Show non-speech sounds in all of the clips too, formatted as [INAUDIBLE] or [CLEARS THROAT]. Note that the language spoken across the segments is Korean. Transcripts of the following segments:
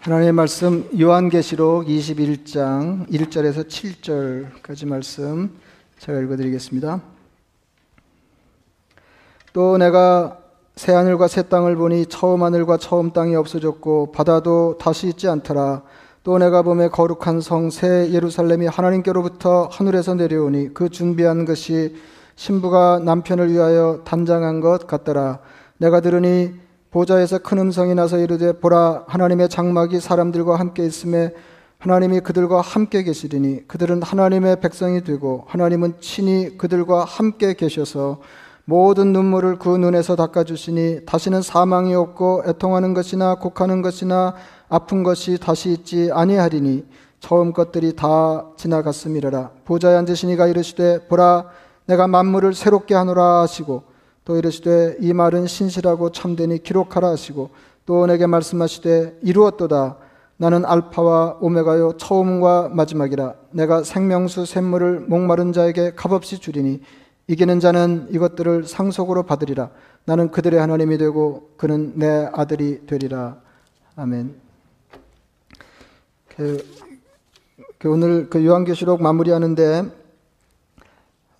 하나님의 말씀 요한계시록 21장 1절에서 7절까지 말씀 제가 읽어드리겠습니다. 또 내가 새 하늘과 새 땅을 보니 처음 하늘과 처음 땅이 없어졌고 바다도 다시 있지 않더라. 또 내가 봄에 거룩한 성 새 예루살렘이 하나님께로부터 하늘에서 내려오니 그 준비한 것이 신부가 남편을 위하여 단장한 것 같더라. 내가 들으니 보좌에서 큰 음성이 나서 이르되 보라 하나님의 장막이 사람들과 함께 있음에 하나님이 그들과 함께 계시리니 그들은 하나님의 백성이 되고 하나님은 친히 그들과 함께 계셔서 모든 눈물을 그 눈에서 닦아주시니 다시는 사망이 없고 애통하는 것이나 곡하는 것이나 아픈 것이 다시 있지 아니하리니 처음 것들이 다 지나갔음이라라. 보좌에 앉으시니가 이르시되 보라 내가 만물을 새롭게 하노라 하시고 또 이르시되 이 말은 신실하고 참되니 기록하라 하시고 또 내게 말씀하시되 이루었도다. 나는 알파와 오메가요 처음과 마지막이라 내가 생명수 샘물을 목마른 자에게 값없이 주리니 이기는 자는 이것들을 상속으로 받으리라. 나는 그들의 하나님이 되고 그는 내 아들이 되리라. 아멘. 그, 그 오늘 그 요한계시록 마무리하는데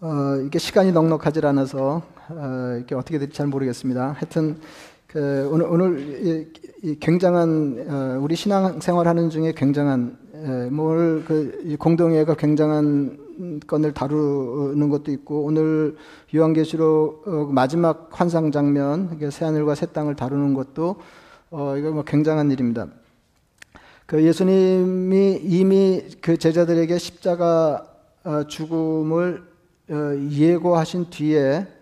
어, 이게 시간이 넉넉하지 않아서 어, 이게 어떻게 될지 잘 모르겠습니다. 하여튼 그 오늘 오늘 이, 이 굉장한 어, 우리 신앙 생활하는 중에 굉장한 에, 뭘그 공동회가 굉장한 건을 다루는 것도 있고 오늘 요한계시록 어, 마지막 환상 장면 새 하늘과 새 땅을 다루는 것도 어, 이거 뭐 굉장한 일입니다. 그 예수님이 이미 그 제자들에게 십자가 어, 죽음을 어, 예고하신 뒤에 어,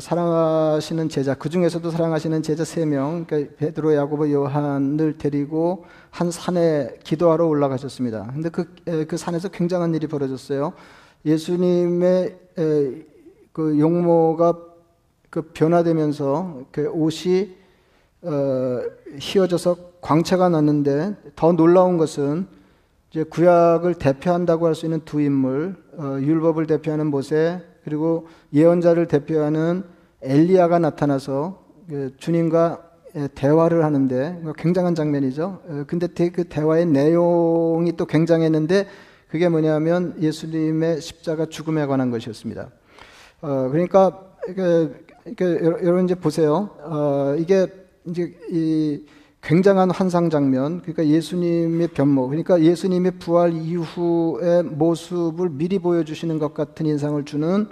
사랑하시는 제자 그 중에서도 사랑하시는 제자 세 명, 그러니까 베드로, 야고보, 요한을 데리고 한 산에 기도하러 올라가셨습니다. 근데 그, 그 산에서 굉장한 일이 벌어졌어요. 예수님의 그 용모가 그 변화되면서 그 옷이 어, 휘어져서 광채가 났는데 더 놀라운 것은 이제 구약을 대표한다고 할 수 있는 두 인물, 어, 율법을 대표하는 모세 그리고 예언자를 대표하는 엘리야가 나타나서 그 주님과 대화를 하는데 굉장한 장면이죠. 어, 근데 그 대화의 내용이 또 굉장했는데 그게 뭐냐면 예수님의 십자가 죽음에 관한 것이었습니다. 어, 그러니까 그, 그, 여러분 이제 보세요. 어, 이게 이제 이 굉장한 환상 장면, 그러니까 예수님의 변모, 그러니까 예수님의 부활 이후의 모습을 미리 보여주시는 것 같은 인상을 주는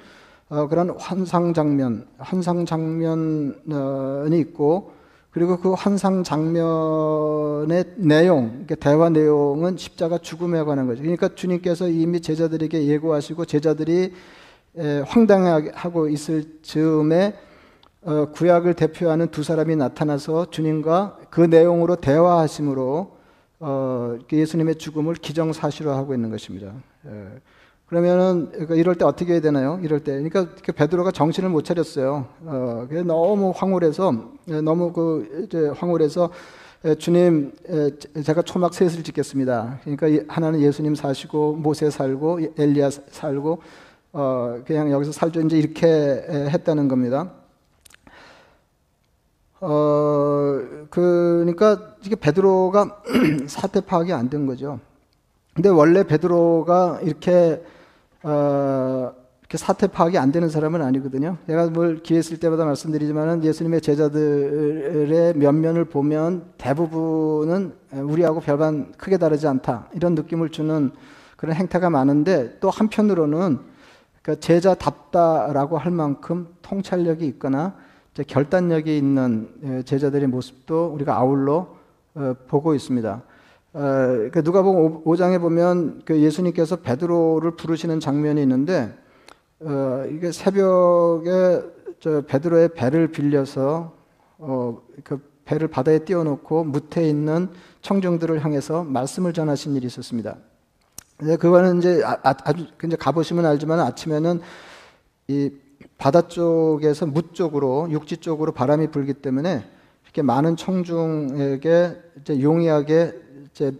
어, 그런 환상 장면, 환상 장면이 있고, 그리고 그 환상 장면의 내용, 그러니까 대화 내용은 십자가 죽음에 관한 거죠. 그러니까 주님께서 이미 제자들에게 예고하시고 제자들이 황당하고 있을 즈음에 어, 구약을 대표하는 두 사람이 나타나서 주님과 그 내용으로 대화하심으로 어, 예수님의 죽음을 기정사실화하고 있는 것입니다. 예. 그러면은 그러니까 이럴 때 어떻게 해야 되나요? 이럴 때 그러니까 베드로가 정신을 못 차렸어요. 어, 너무 황홀해서 예, 너무 그 황홀해서 예, 주님 제가 초막 셋을 짓겠습니다. 그러니까 하나는 예수님 사시고 모세 살고 엘리야 살고 어, 그냥 여기서 살죠 이제 이렇게 했다는 겁니다. 어, 그러니까 이게 베드로가 [CLEARS THROAT] 사태 파악이 안 된 거죠. 근데 원래 베드로가 이렇게 어, 이렇게 사태 파악이 안 되는 사람은 아니거든요. 제가 뭘 기회 있을 때마다 말씀드리지만은 예수님의 제자들의 면면을 보면 대부분은 우리하고 별반 크게 다르지 않다 이런 느낌을 주는 그런 행태가 많은데 또 한편으로는 그 제자답다라고 할 만큼 통찰력이 있거나 결단력이 있는 예, 제자들의 모습도 우리가 아울러 어, 보고 있습니다. 어, 그 누가복음 5장에 보면 그 예수님께서 베드로를 부르시는 장면이 있는데 어, 이게 새벽에 저 베드로의 배를 빌려서 그 배를 바다에 띄워놓고 무태 있는 청중들을 향해서 말씀을 전하신 일이 있었습니다. 그거는 이제 아, 아주 이제 가보시면 알지만 아침에는 이 바다 쪽에서 무 쪽으로 육지 쪽으로 바람이 불기 때문에 이렇게 많은 청중에게 용이하게 이제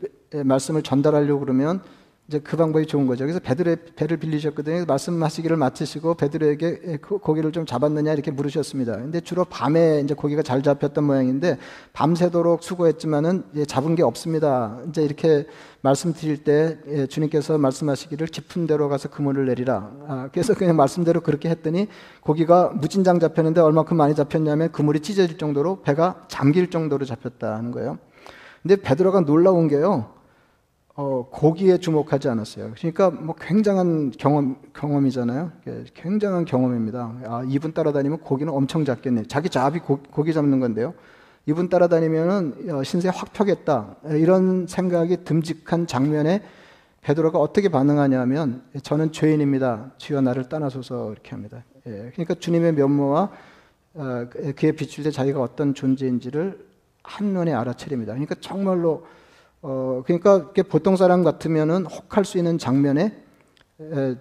말씀을 전달하려고 그러면 이제 그 방법이 좋은 거죠. 그래서 베드로의 배를 빌리셨거든요. 말씀하시기를 마치시고 베드로에게 그 고기를 좀 잡았느냐 이렇게 물으셨습니다. 근데 주로 밤에 이제 고기가 잘 잡혔던 모양인데 밤새도록 수고했지만은 잡은 게 없습니다. 이제 이렇게 말씀드릴 때 예, 주님께서 말씀하시기를 깊은 데로 가서 그물을 내리라. 아, 그래서 그냥 말씀대로 그렇게 했더니 고기가 무진장 잡혔는데 얼마큼 많이 잡혔냐면 그물이 찢어질 정도로 배가 잠길 정도로 잡혔다는 거예요. 근데 베드로가 놀라운 게요. 어, 고기에 주목하지 않았어요. 그러니까 뭐 굉장한 경험, 경험이잖아요. 굉장한 경험입니다. 아, 이분 따라다니면 고기는 엄청 잡겠네. 자기 잡이 고, 기 잡는 건데요. 이분 따라다니면은 어, 신세 확 펴겠다. 이런 생각이 듬직한 장면에 베드로가 어떻게 반응하냐면 저는 죄인입니다. 주여 나를 떠나소서 이렇게 합니다. 예, 그러니까 주님의 면모와 어, 그에 비출 때 자기가 어떤 존재인지를 한눈에 알아차립니다. 그러니까 정말로 어, 그러니까 보통 사람 같으면은 혹할 수 있는 장면에 에,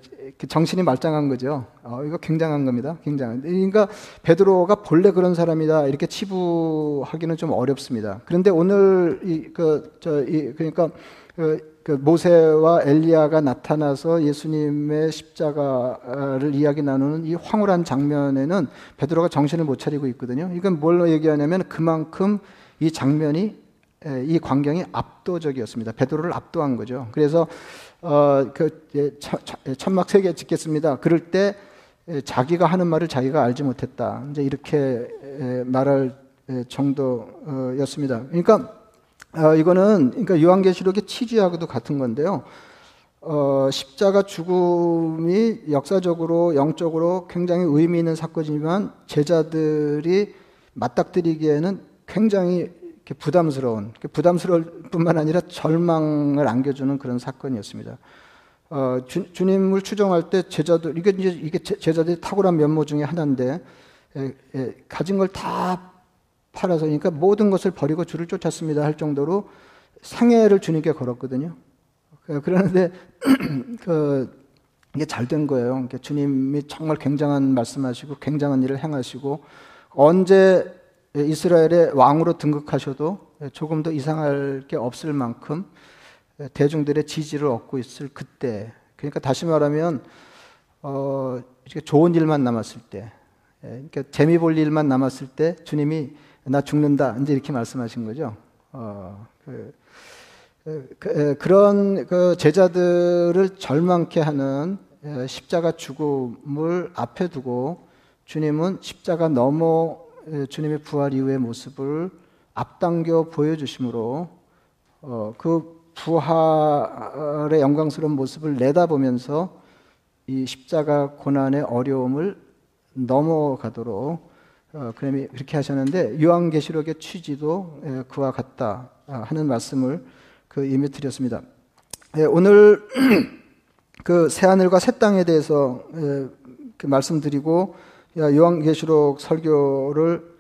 정신이 말짱한 거죠. 어, 이거 굉장한 겁니다. 굉장한. 그러니까 베드로가 본래 그런 사람이다 이렇게 치부하기는 좀 어렵습니다. 그런데 오늘 이그저이 그러니까 그, 그 모세와 엘리야가 나타나서 예수님의 십자가를 이야기 나누는 이 황홀한 장면에는 베드로가 정신을 못 차리고 있거든요. 이건 뭘로 얘기하냐면 그만큼 이 장면이 이 광경이 압도적이었습니다. 베드로를 압도한 거죠. 그래서 어, 그 예, 예, 천막 세 개 짓겠습니다. 그럴 때 자기가 하는 말을 자기가 알지 못했다. 이제 이렇게 말할 정도였습니다. 그러니까 어, 이거는 그러니까 요한계시록의 치주하고도 같은 건데요. 어, 십자가 죽음이 역사적으로 영적으로 굉장히 의미 있는 사건이지만 제자들이 맞닥뜨리기에는 굉장히 부담스러운, 부담스러울 뿐만 아니라 절망을 안겨주는 그런 사건이었습니다. 어, 주, 님을 추종할 때 제자들, 이게 이제 이게 제자들이 탁월한 면모 중에 하나인데, 에, 에, 가진 걸 다 팔아서, 그러니까 모든 것을 버리고 주를 쫓았습니다 할 정도로 상해를 주님께 걸었거든요. 그, 그러는데, [CLEARS THROAT] 그, 이게 잘 된 거예요. 그러니까 주님이 정말 굉장한 말씀하시고, 굉장한 일을 행하시고, 언제 예, 이스라엘의 왕으로 등극하셔도 조금 더 이상할 게 없을 만큼 대중들의 지지를 얻고 있을 그때. 그러니까 다시 말하면 어, 좋은 일만 남았을 때, 예, 그러니까 재미 볼 일만 남았을 때 주님이 나 죽는다 이제 이렇게 말씀하신 거죠. 어, 그, 그, 그런 그 제자들을 절망케 하는 십자가 죽음을 앞에 두고 주님은 십자가 넘어 주님의 부활 이후의 모습을 앞당겨 보여주심으로 어, 그 부활의 영광스러운 모습을 내다보면서 이 십자가 고난의 어려움을 넘어가도록 어, 그렇게 하셨는데 요한계시록의 취지도 그와 같다 하는 말씀을 그 이미 드렸습니다. 오늘 [CLEARS THROAT] 그 새하늘과 새 땅에 대해서 그 말씀드리고 요한계시록 설교를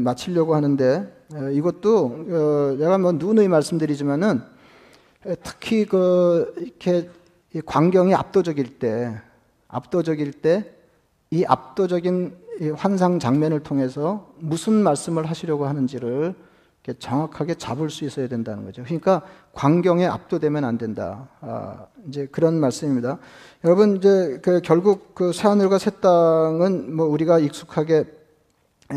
마치려고 하는데 이것도 어, 제가 뭐 누누이 말씀드리지만은 특히 그 이렇게 광경이 압도적일 때 압도적일 때 이 압도적인 환상 장면을 통해서 무슨 말씀을 하시려고 하는지를 정확하게 잡을 수 있어야 된다는 거죠. 그러니까 광경에 압도되면 안 된다. 아, 이제 그런 말씀입니다. 여러분 이제 그 결국 그 새하늘과 새 땅은 뭐 우리가 익숙하게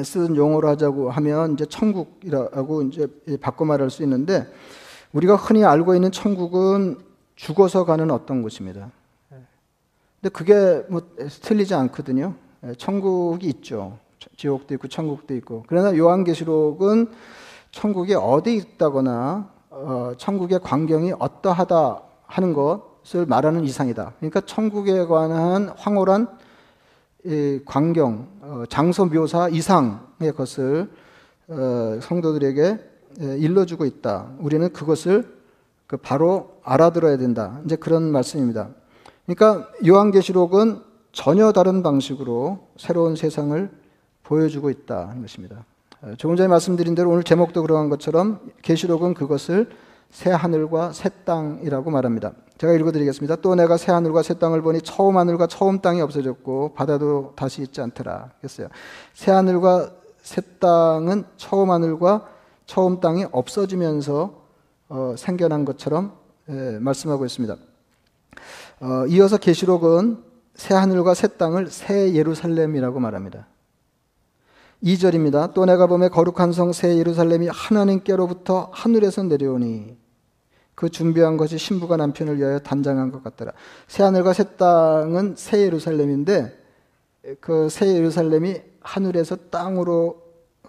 쓰는 용어로 하자고 하면 이제 천국이라고 이제 바꿔 말할 수 있는데 우리가 흔히 알고 있는 천국은 죽어서 가는 어떤 곳입니다. 근데 그게 뭐 틀리지 않거든요. 천국이 있죠. 지옥도 있고 천국도 있고. 그러나 요한계시록은 천국이 어디 있다거나 어, 천국의 광경이 어떠하다 하는 것을 말하는 이상이다. 그러니까 천국에 관한 황홀한 이 광경, 어, 장소 묘사 이상의 것을 어, 성도들에게 예, 일러주고 있다. 우리는 그것을 그 바로 알아들어야 된다. 이제 그런 말씀입니다. 그러니까 요한계시록은 전혀 다른 방식으로 새로운 세상을 보여주고 있다는 것입니다. 어, 조금 전에 말씀드린 대로 오늘 제목도 그러한 것처럼 계시록은 그것을 새 하늘과 새 땅이라고 말합니다. 제가 읽어드리겠습니다. 또 내가 새 하늘과 새 땅을 보니 처음 하늘과 처음 땅이 없어졌고 바다도 다시 있지 않더라. 했어요. 새 하늘과 새 땅은 처음 하늘과 처음 땅이 없어지면서 어, 생겨난 것처럼 예, 말씀하고 있습니다. 어, 이어서 계시록은 새 하늘과 새 땅을 새 예루살렘이라고 말합니다. 2절입니다. 또 내가 보매 거룩한 성 새 예루살렘이 하나님께로부터 하늘에서 내려오니 그 준비한 것이 신부가 남편을 위하여 단장한 것 같더라. 새 하늘과 새 땅은 새 예루살렘인데 그 새 예루살렘이 하늘에서 땅으로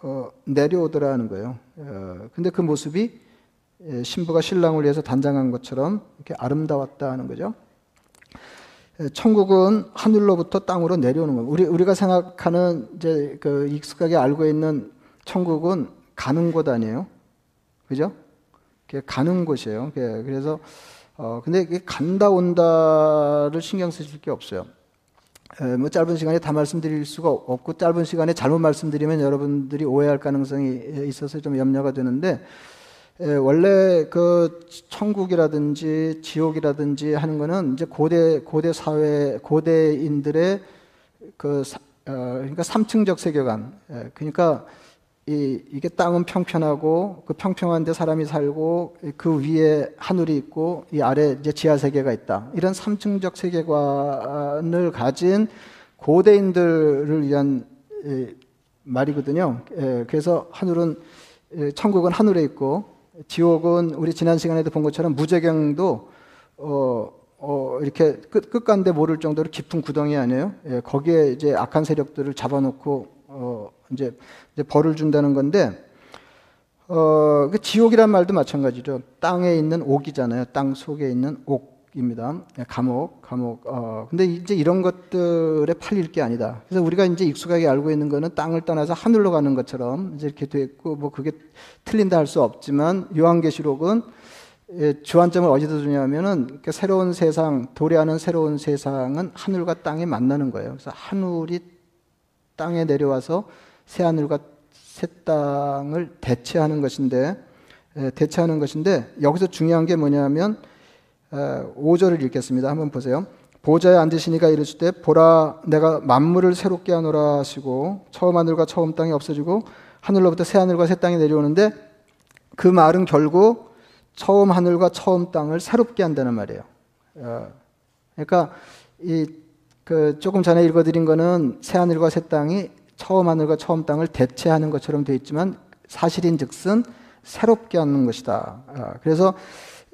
어, 내려오더라는 거예요. 어, 근데 그 모습이 예, 신부가 신랑을 위해서 단장한 것처럼 이렇게 아름다웠다 하는 거죠. 예, 천국은 하늘로부터 땅으로 내려오는 거예요. 우리 우리가 생각하는 이제 그 익숙하게 알고 있는 천국은 가는 곳 아니에요, 그죠? 가는 곳이에요. 그래서 어 근데 간다 온다를 신경 쓰실 게 없어요. 에, 뭐 짧은 시간에 다 말씀드릴 수가 없고 짧은 시간에 잘못 말씀드리면 여러분들이 오해할 가능성이 있어서 좀 염려가 되는데 에, 원래 그 천국이라든지 지옥이라든지 하는 거는 이제 고대 고대 사회 고대인들의 그 어, 그러니까 삼층적 세계관. 에, 그러니까 이, 이게 땅은 평평하고 그 평평한데 사람이 살고 그 위에 하늘이 있고 이 아래 이제 지하 세계가 있다. 이런 삼층적 세계관을 가진 고대인들을 위한 말이거든요. 그래서 하늘은 천국은 하늘에 있고 지옥은 우리 지난 시간에도 본 것처럼 무제경도 어, 어, 이렇게 끝, 끝간데 모를 정도로 깊은 구덩이 아니에요? 예, 거기에 이제 악한 세력들을 잡아놓고 어, 이제, 이제 벌을 준다는 건데, 어, 그 지옥이란 말도 마찬가지죠. 땅에 있는 옥이잖아요. 땅 속에 있는 옥 입니다. 네, 감옥, 감옥. 어, 근데 이제 이런 것들에 팔릴 게 아니다. 그래서 우리가 이제 익숙하게 알고 있는 거는 땅을 떠나서 하늘로 가는 것처럼 이제 이렇게 돼 있고, 뭐 그게 틀린다 할 수 없지만, 요한계시록은 예, 주안점을 어디다 두냐면은 새로운 세상, 도래하는 새로운 세상은 하늘과 땅이 만나는 거예요. 그래서 하늘이 땅에 내려와서 새 하늘과 새 땅을 대체하는 것인데 대체하는 것인데 여기서 중요한 게 뭐냐면 5절을 읽겠습니다. 한번 보세요. 보좌에 앉으시니가 이르실 때 보라 내가 만물을 새롭게 하노라 하시고 처음 하늘과 처음 땅이 없어지고 하늘로부터 새 하늘과 새 땅이 내려오는데 그 말은 결국 처음 하늘과 처음 땅을 새롭게 한다는 말이에요. 어, 그러니까 이 그 조금 전에 읽어드린 거는 새 하늘과 새 땅이 처음 하늘과 처음 땅을 대체하는 것처럼 되어 있지만 사실인즉슨 새롭게 하는 것이다. 아, 그래서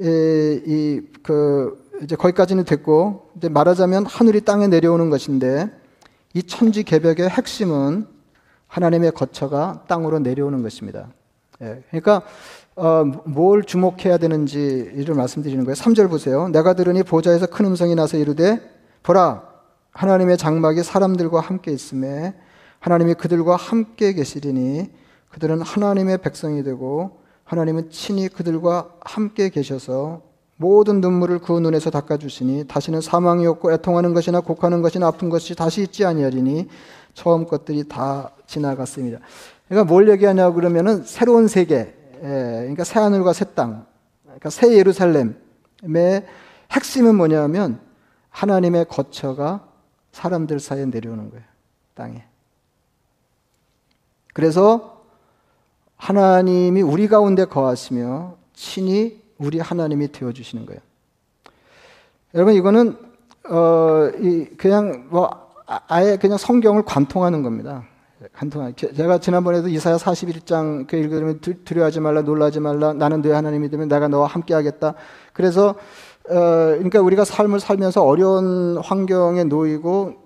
이 그 이제 거기까지는 됐고 이제 말하자면 하늘이 땅에 내려오는 것인데 이 천지 개벽의 핵심은 하나님의 거처가 땅으로 내려오는 것입니다. 예, 그러니까 어, 뭘 주목해야 되는지를 말씀드리는 거예요. 3절 보세요. 내가 들으니 보좌에서 큰 음성이 나서 이르되 보라 하나님의 장막이 사람들과 함께 있음에 하나님이 그들과 함께 계시리니 그들은 하나님의 백성이 되고 하나님은 친히 그들과 함께 계셔서 모든 눈물을 그 눈에서 닦아주시니 다시는 사망이 없고 애통하는 것이나 곡하는 것이나 아픈 것이 다시 있지 아니하리니 처음 것들이 다 지나갔습니다. 그러니까 뭘 얘기하냐고 그러면은 새로운 세계, 그러니까 새 하늘과 새 땅, 그러니까 새 예루살렘의 핵심은 뭐냐면 하나님의 거처가 사람들 사이에 내려오는 거예요. 땅에. 그래서 하나님이 우리 가운데 거하시며 친히 우리 하나님이 되어 주시는 거예요. 여러분 이거는 어, 그냥 뭐 아, 아예 그냥 성경을 관통하는 겁니다. 관통하. 제가 지난번에도 이사야 41장 그 읽으면 두려워하지 말라, 놀라지 말라. 나는 너 하나님이 되면 내가 너와 함께 하겠다. 그래서 어, 그러니까 우리가 삶을 살면서 어려운 환경에 놓이고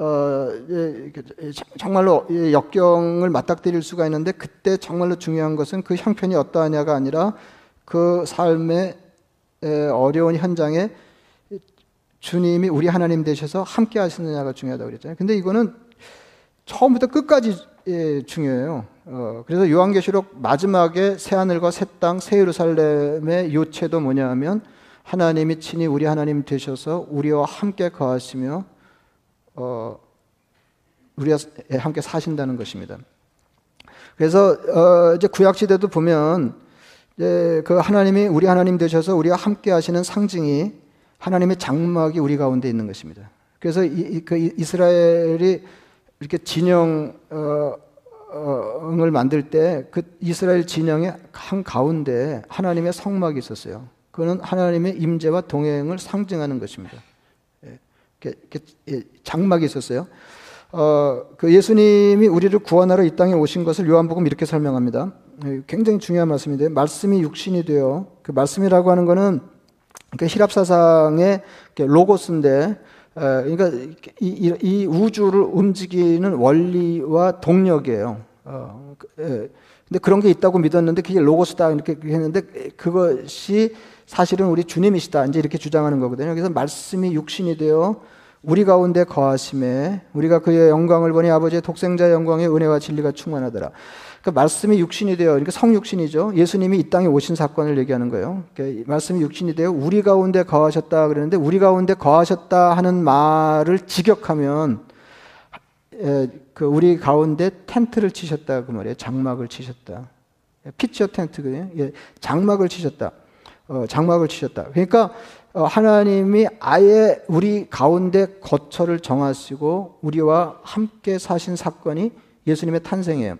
어, 예, 정말로 역경을 맞닥뜨릴 수가 있는데 그때 정말로 중요한 것은 그 형편이 어떠하냐가 아니라 그 삶의 어려운 현장에 주님이 우리 하나님 되셔서 함께 하시느냐가 중요하다고 그랬잖아요. 근데 이거는 처음부터 끝까지 예, 중요해요. 어, 그래서 요한계시록 마지막에 새 하늘과 새 땅, 새 예루살렘의 요체도 뭐냐 하면 하나님이 친히 우리 하나님 되셔서 우리와 함께 거하시며 어, 우리와 함께 사신다는 것입니다. 그래서 어, 이제 구약 시대도 보면 이제 그 하나님이 우리 하나님 되셔서 우리와 함께 하시는 상징이 하나님의 장막이 우리 가운데 있는 것입니다. 그래서 이, 그 이스라엘이 이렇게 진영을 어, 어 만들 때 그 이스라엘 진영의 한 가운데 하나님의 성막이 있었어요. 그 그거는 하나님의 임재와 동행을 상징하는 것입니다. 예, 예, 장막이 있었어요. 어, 그 예수님이 우리를 구원하러 이 땅에 오신 것을 요한복음 이렇게 설명합니다. 예, 굉장히 중요한 말씀인데 말씀이 육신이 되어 그 말씀이라고 하는 것은 그 히랍 사상의 로고스인데 어, 그러니까 이, 이, 이, 우주를 움직이는 원리와 동력이에요. 어, 그, 예. 근데 그런 게 있다고 믿었는데 그게 로고스다 이렇게 했는데 그것이 사실은 우리 주님이시다 이제 이렇게 주장하는 거거든요. 그래서 말씀이 육신이 되어 우리 가운데 거하심에 우리가 그의 영광을 보니 아버지의 독생자의 영광의 은혜와 진리가 충만하더라. 그 말씀이 육신이 되어 그러니까 성육신이죠. 예수님이 이 땅에 오신 사건을 얘기하는 거예요. 그러니까 말씀이 육신이 되어 우리 가운데 거하셨다 그러는데 우리 가운데 거하셨다 하는 말을 직역하면 그 우리 가운데 텐트를 치셨다 그 말이에요. 장막을 치셨다. 피처 텐트거든요. 예, 장막을 치셨다. 어, 장막을 치셨다. 그러니까 어, 하나님이 아예 우리 가운데 거처를 정하시고 우리와 함께 사신 사건이 예수님의 탄생이에요.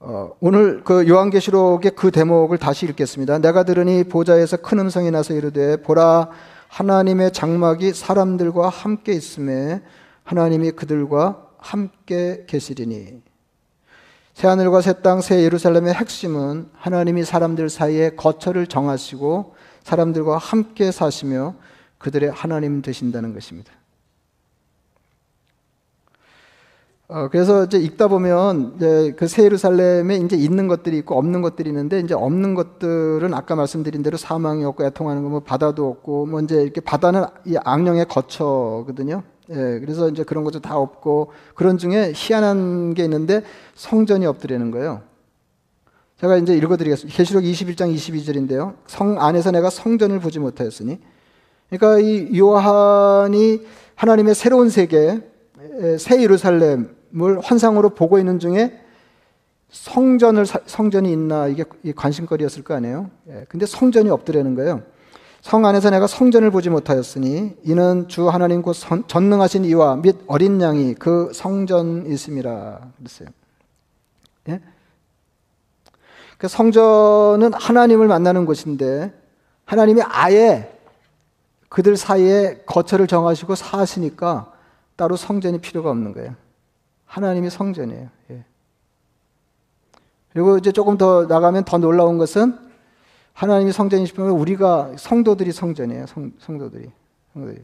어, 오늘 그 요한계시록의 그 대목을 다시 읽겠습니다. 내가 들으니 보좌에서 큰 음성이 나서 이르되 보라 하나님의 장막이 사람들과 함께 있음에 하나님이 그들과 함께 계시리니 새 하늘과 새 땅, 새 예루살렘의 핵심은 하나님이 사람들 사이에 거처를 정하시고 사람들과 함께 사시며 그들의 하나님 되신다는 것입니다. 어, 그래서 이제 읽다 보면 이제 그 예루살렘에 이제 있는 것들이 있고 없는 것들이 있는데 이제 없는 것들은 아까 말씀드린 대로 사망이 없고 애통하는 거 뭐 바다도 없고 뭐 이제 이렇게 바다는 이 악령의 거처거든요. 예, 그래서 이제 그런 것도 다 없고 그런 중에 희한한 게 있는데 성전이 없더라는 거예요. 제가 이제 읽어드리겠습니다. 계시록 21장 22절인데요. 성 안에서 내가 성전을 보지 못하였으니, 그러니까 이 요한이 하나님의 새로운 세계, 새 예루살렘을 환상으로 보고 있는 중에 성전을 성전이 있나 이게 관심거리였을 거 아니에요. 예, 근데 성전이 없더라는 거예요. 성 안에서 내가 성전을 보지 못하였으니 이는 주 하나님 곧 전능하신 이와 및 어린 양이 그 성전이심이라 그랬어요. 예? 그 성전은 하나님을 만나는 곳인데 하나님이 아예 그들 사이에 거처를 정하시고 사시니까 따로 성전이 필요가 없는 거예요. 하나님이 성전이에요. 예. 그리고 이제 조금 더 나가면 더 놀라운 것은 하나님이 성전이시면 우리가 성도들이 성전이에요. 성, 성도들이. 성도들이.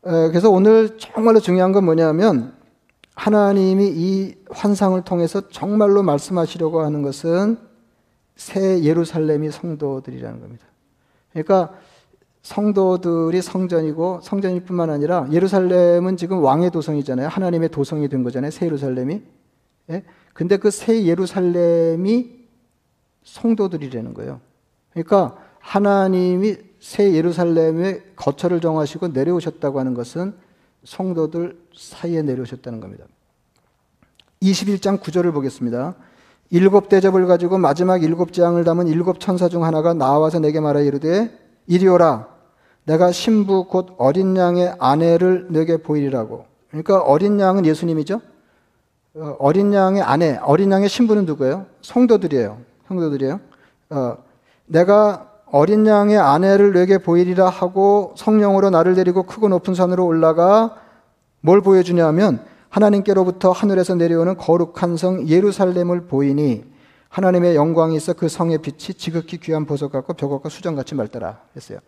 그래서 오늘 정말로 중요한 건 뭐냐면 하나님이 이 환상을 통해서 정말로 말씀하시려고 하는 것은 새 예루살렘이 성도들이라는 겁니다. 그러니까 성도들이 성전이고 성전일 뿐만 아니라 예루살렘은 지금 왕의 도성이잖아요. 하나님의 도성이 된 거잖아요. 새 예루살렘이. 예? 근데 그 새 예루살렘이 성도들이라는 거예요. 그러니까 하나님이 새 예루살렘에 거처를 정하시고 내려오셨다고 하는 것은 성도들 사이에 내려오셨다는 겁니다. 21장 9절을 보겠습니다. 일곱 대접을 가지고 마지막 일곱 재앙을 담은 일곱 천사 중 하나가 나와서 내게 말하 이르되 이리 오라 내가 신부 곧 어린 양의 아내를 내게 보이리라고. 그러니까 어린 양은 예수님이죠. 어, 어린 양의 아내, 어린 양의 신부는 누구예요? 성도들이에요. 성도들이에요. 어, 내가 어린 양의 아내를 내게 보이리라 하고 성령으로 나를 데리고 크고 높은 산으로 올라가 뭘 보여주냐면 하나님께로부터 하늘에서 내려오는 거룩한 성 예루살렘을 보이니 하나님의 영광이 있어 그 성의 빛이 지극히 귀한 보석 같고 벽옥과 수정 같이 맑더라 했어요.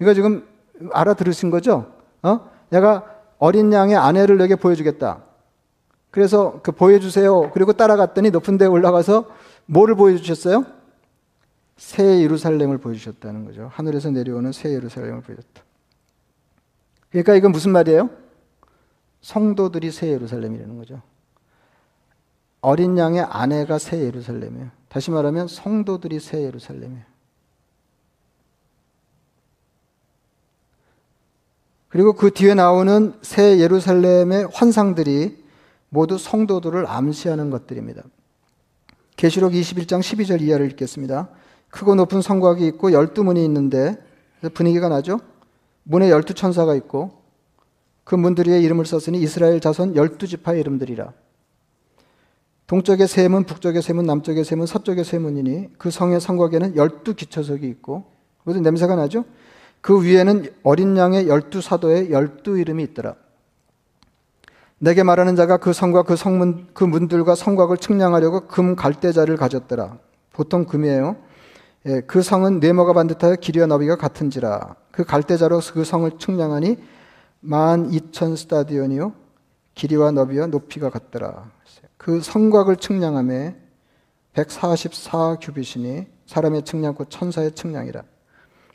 이거 지금 알아들으신 거죠? 어? 내가 어린 양의 아내를 내게 보여주겠다. 그래서 그 보여주세요. 그리고 따라갔더니 높은 데 올라가서 뭐를 보여주셨어요? 새 예루살렘을 보여주셨다는 거죠. 하늘에서 내려오는 새 예루살렘을 보여줬다. 그러니까 이건 무슨 말이에요? 성도들이 새 예루살렘이라는 거죠. 어린 양의 아내가 새 예루살렘이에요. 다시 말하면 성도들이 새 예루살렘이에요. 그리고 그 뒤에 나오는 새 예루살렘의 환상들이 모두 성도들을 암시하는 것들입니다. 계시록 21장 12절 이하를 읽겠습니다. 크고 높은 성곽이 있고 열두 문이 있는데 분위기가 나죠? 문에 열두 천사가 있고 그 문들 위에 이름을 썼으니 이스라엘 자손 열두 지파의 이름들이라. 동쪽의 세문, 북쪽의 세문, 남쪽의 세문, 서쪽의 세문이니 그 성의 성곽에는 열두 기초석이 있고 무슨 냄새가 나죠? 그 위에는 어린 양의 열두 사도의 열두 이름이 있더라. 내게 말하는 자가 그 성과 그 성문 그 문들과 성곽을 측량하려고 금 갈대자를 가졌더라. 보통 금이에요. 예, 그 성은 네모가 반듯하여 길이와 너비가 같은지라. 그 갈대자로 그 성을 측량하니 만 이천 스타디온이요 길이와 너비와 높이가 같더라. 그 성곽을 측량함에 144 규빗이니 사람의 측량고 천사의 측량이라.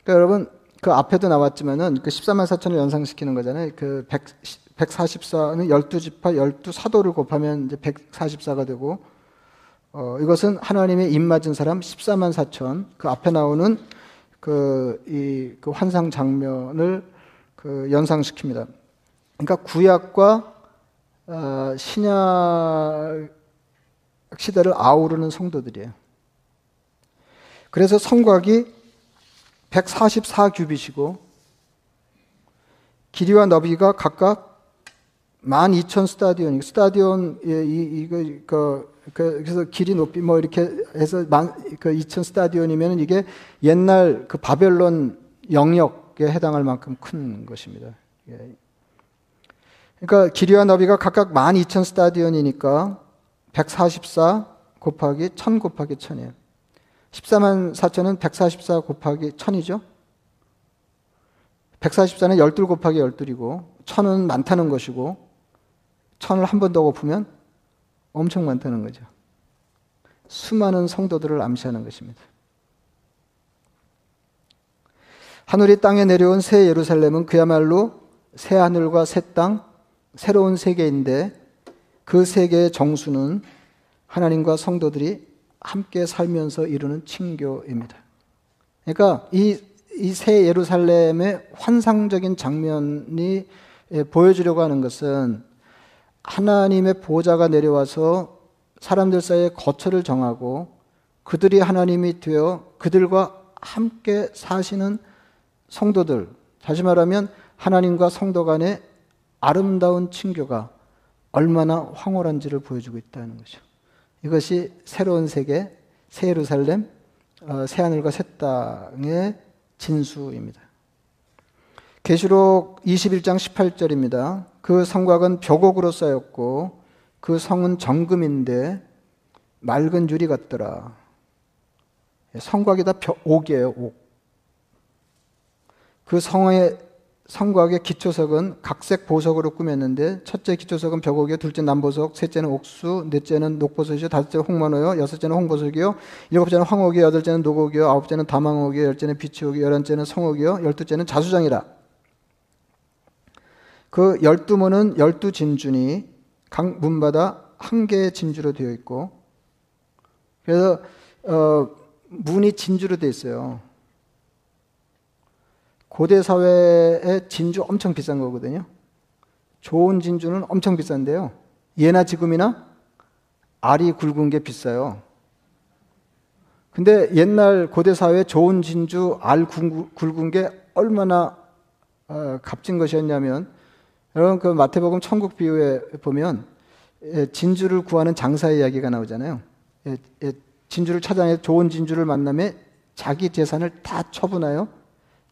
그러니까 여러분 그 앞에도 나왔지만은 그 14만 4천을 연상시키는 거잖아요. 그 100, 144는 12지파 12사도를 곱하면 이제 144가 되고 어, 이것은 하나님의 입 맞은 사람 14만 4천 그 앞에 나오는 그, 이, 그 환상 장면을 그 연상시킵니다. 그러니까 구약과 어, 신약 시대를 아우르는 성도들이에요. 그래서 성곽이 144규빗이고 길이와 너비가 각각 12,000 스타디온, 스타디온, 예, 이, 이거, 그, 그, 그래서 길이 높이 뭐 이렇게 해서 만, 그 2,000 스타디온이면 이게 옛날 그 바벨론 영역에 해당할 만큼 큰 것입니다. 예. 그러니까 길이와 너비가 각각 12,000 스타디온이니까 144 곱하기 1000 곱하기 1000이에요. 14만 4천은 144 곱하기 1000이죠. 144는 12 곱하기 12이고 1000은 많다는 것이고 천을 한 번 더 곱으면 엄청 많다는 거죠. 수많은 성도들을 암시하는 것입니다. 하늘이 땅에 내려온 새 예루살렘은 그야말로 새 하늘과 새 땅, 새로운 세계인데 그 세계의 정수는 하나님과 성도들이 함께 살면서 이루는 친교입니다. 그러니까 이, 이 새 예루살렘의 환상적인 장면이 보여주려고 하는 것은 하나님의 보좌가 내려와서 사람들 사이에 거처를 정하고 그들이 하나님이 되어 그들과 함께 사시는 성도들, 다시 말하면 하나님과 성도 간의 아름다운 친교가 얼마나 황홀한지를 보여주고 있다는 거죠. 이것이 새로운 세계, 새 예루살렘, 어, 새 하늘과 새 땅의 진수입니다. 계시록 21장 18절입니다. 그 성곽은 벽옥으로 쌓였고 그 성은 정금인데 맑은 유리 같더라. 성곽이 다 옥이에요, 옥. 그 성의 성곽의 기초석은 각색 보석으로 꾸몄는데 첫째 기초석은 벽옥이요, 둘째 남보석, 셋째는 옥수, 넷째는 녹보석이요, 다섯째 홍만호요, 여섯째는 홍보석이요, 일곱째는 황옥이요, 여덟째는 노곡이요, 아홉째는 다망옥이요, 열째는 비치옥이요, 열한째는 성옥이요, 열두째는 자수장이라. 그 열두 문은 열두 진주니 각 문마다 한 개의 진주로 되어 있고 그래서 어, 문이 진주로 되어 있어요. 고대 사회의 진주 엄청 비싼 거거든요. 좋은 진주는 엄청 비싼데요. 예나 지금이나 알이 굵은 게 비싸요. 근데 옛날 고대 사회 좋은 진주 알 굵은 게 얼마나 어, 값진 것이었냐면 여러분 그 마태복음 천국 비유에 보면 예, 진주를 구하는 장사의 이야기가 나오잖아요. 예, 예, 진주를 찾아내 좋은 진주를 만남에 자기 재산을 다 처분하여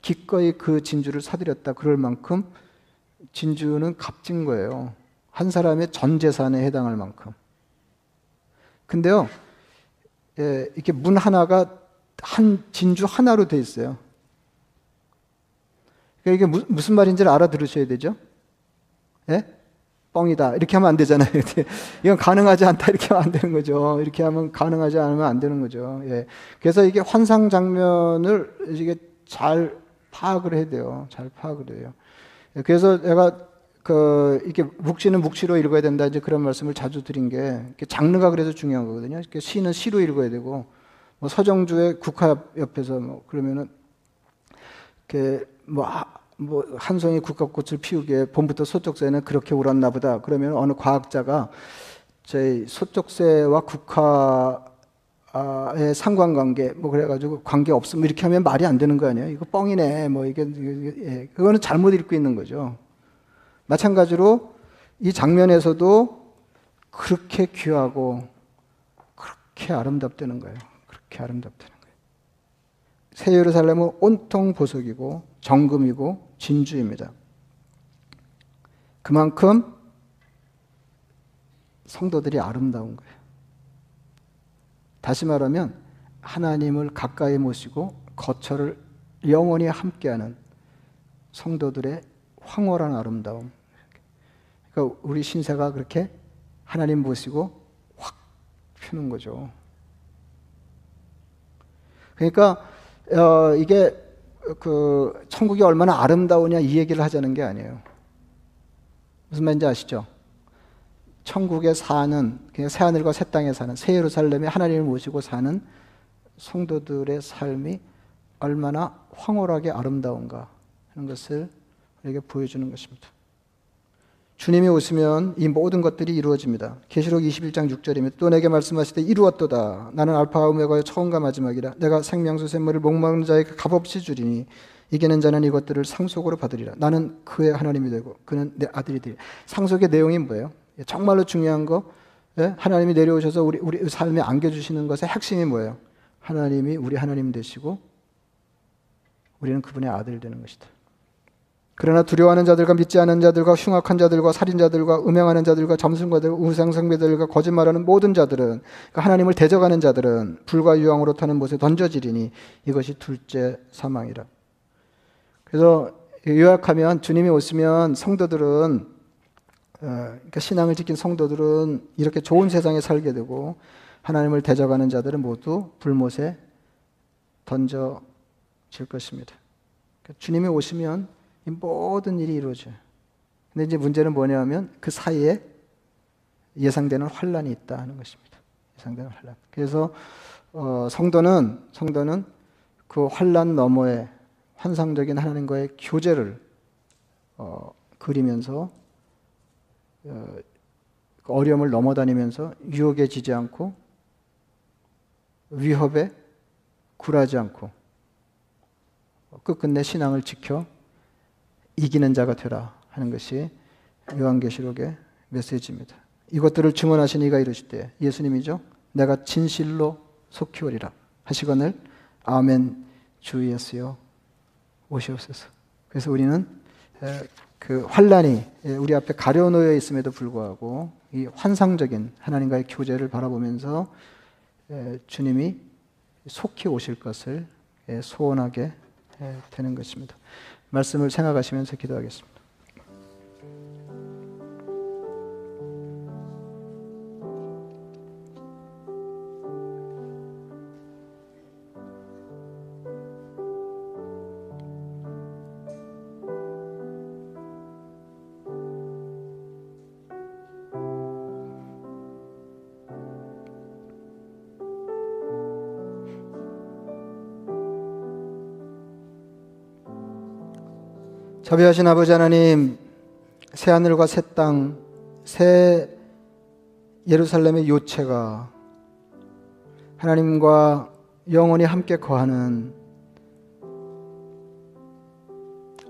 기꺼이 그 진주를 사들였다. 그럴 만큼 진주는 값진 거예요. 한 사람의 전 재산에 해당할 만큼. 근데요, 이렇게 문 하나가 한 진주 하나로 돼 있어요. 그러니까 이게 무슨 말인지를 알아들으셔야 되죠. 예? 뻥이다. 이렇게 하면 안 되잖아요. [LAUGHS] 이건 가능하지 않다. 이렇게 하면 안 되는 거죠. 이렇게 하면 가능하지 않으면 안 되는 거죠. 예. 그래서 이게 환상 장면을 이게 잘 파악을 해야 돼요. 잘 파악을 해요. 예. 그래서 내가 그 이렇게 묵시는 묵시로 읽어야 된다. 이제 그런 말씀을 자주 드린 게 장르가 그래서 중요한 거거든요. 시는 시로 읽어야 되고 뭐 서정주의 국화 옆에서 뭐 그러면은 이렇게 뭐 뭐 한송이 국화꽃을 피우기에 봄부터 소쩍새는 그렇게 울었나 보다. 그러면 어느 과학자가 저희 소쩍새와 국화의 상관관계 뭐 그래가지고 관계 없으면 이렇게 하면 말이 안 되는 거 아니에요? 이거 뻥이네. 뭐 이게, 이게 예. 그거는 잘못 읽고 있는 거죠. 마찬가지로 이 장면에서도 그렇게 귀하고 그렇게 아름답다는 거예요. 그렇게 아름답다는 거예요. 새 예루살렘은 온통 보석이고 정금이고 진주입니다. 그만큼 성도들이 아름다운 거예요. 다시 말하면 하나님을 가까이 모시고 거처를 영원히 함께하는 성도들의 황홀한 아름다움. 그러니까 우리 신세가 그렇게 하나님 모시고 확 펴는 거죠. 그러니까 어, 이게 그 천국이 얼마나 아름다우냐 이 얘기를 하자는 게 아니에요. 무슨 말인지 아시죠? 천국에 사는 그냥 새 하늘과 새 땅에 사는 새 예루살렘에 하나님을 모시고 사는 성도들의 삶이 얼마나 황홀하게 아름다운가 하는 것을 우리에게 보여주는 것입니다. 주님이 오시면 이 모든 것들이 이루어집니다. 계시록 21장 6절입니다. 또 내게 말씀하시되 이루었도다. 나는 알파와 오메가의 처음과 마지막이라. 내가 생명수 샘물을 목마른 자에게 값없이 주리니 이기는 자는 이것들을 상속으로 받으리라. 나는 그의 하나님이 되고 그는 내 아들이 되리. 상속의 내용이 뭐예요? 정말로 중요한 거 예? 하나님이 내려오셔서 우리 우리 삶에 안겨주시는 것의 핵심이 뭐예요? 하나님이 우리 하나님 되시고 우리는 그분의 아들 되는 것이다. 그러나 두려워하는 자들과 믿지 않는 자들과 흉악한 자들과 살인자들과 음행하는 자들과 점순가들, 우상성배들과 거짓말하는 모든 자들은 그러니까 하나님을 대적하는 자들은 불과 유황으로 타는 못에 던져지리니 이것이 둘째 사망이라. 그래서 요약하면 주님이 오시면 성도들은 어, 그러니까 신앙을 지킨 성도들은 이렇게 좋은 세상에 살게 되고 하나님을 대적하는 자들은 모두 불못에 던져질 것입니다. 그러니까 주님이 오시면 이 모든 일이 이루어져요. 근데 이제 문제는 뭐냐면 그 사이에 예상되는 환란이 있다 하는 것입니다. 예상되는 환란. 그래서 어, 성도는 성도는 그 환란 너머에 환상적인 하나님과의 교제를 어, 그리면서 어, 그 어려움을 넘어다니면서 유혹에 지지 않고 위협에 굴하지 않고 끝끝내 신앙을 지켜 이기는 자가 되라 하는 것이 요한계시록의 메시지입니다. 이것들을 증언하신 이가 이르시되 예수님이죠. 내가 진실로 속히 오리라 하시거늘 아멘 주 예수여 오시옵소서. 그래서 우리는 그 환란이 우리 앞에 가려놓여 있음에도 불구하고 이 환상적인 하나님과의 교제를 바라보면서 주님이 속히 오실 것을 소원하게 되는 것입니다. 말씀을 생각하시면서 기도하겠습니다. 자비하신 아버지 하나님, 새 하늘과 새 땅, 새 예루살렘의 요체가 하나님과 영원히 함께 거하는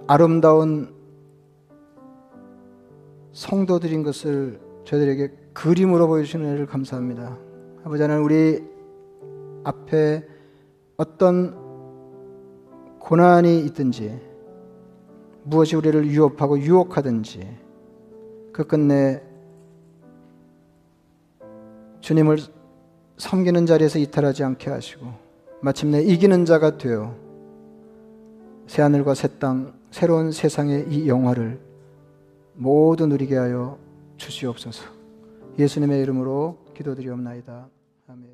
아름다운 성도들인 것을 저희들에게 그림으로 보여주시는 은혜를 감사합니다. 아버지 하나님, 우리 앞에 어떤 고난이 있든지 무엇이 우리를 유혹하고 유혹하든지 그 끝내 주님을 섬기는 자리에서 이탈하지 않게 하시고 마침내 이기는 자가 되어 새하늘과 새 땅 새로운 세상의 이 영화를 모두 누리게 하여 주시옵소서. 예수님의 이름으로 기도드리옵나이다. 아멘.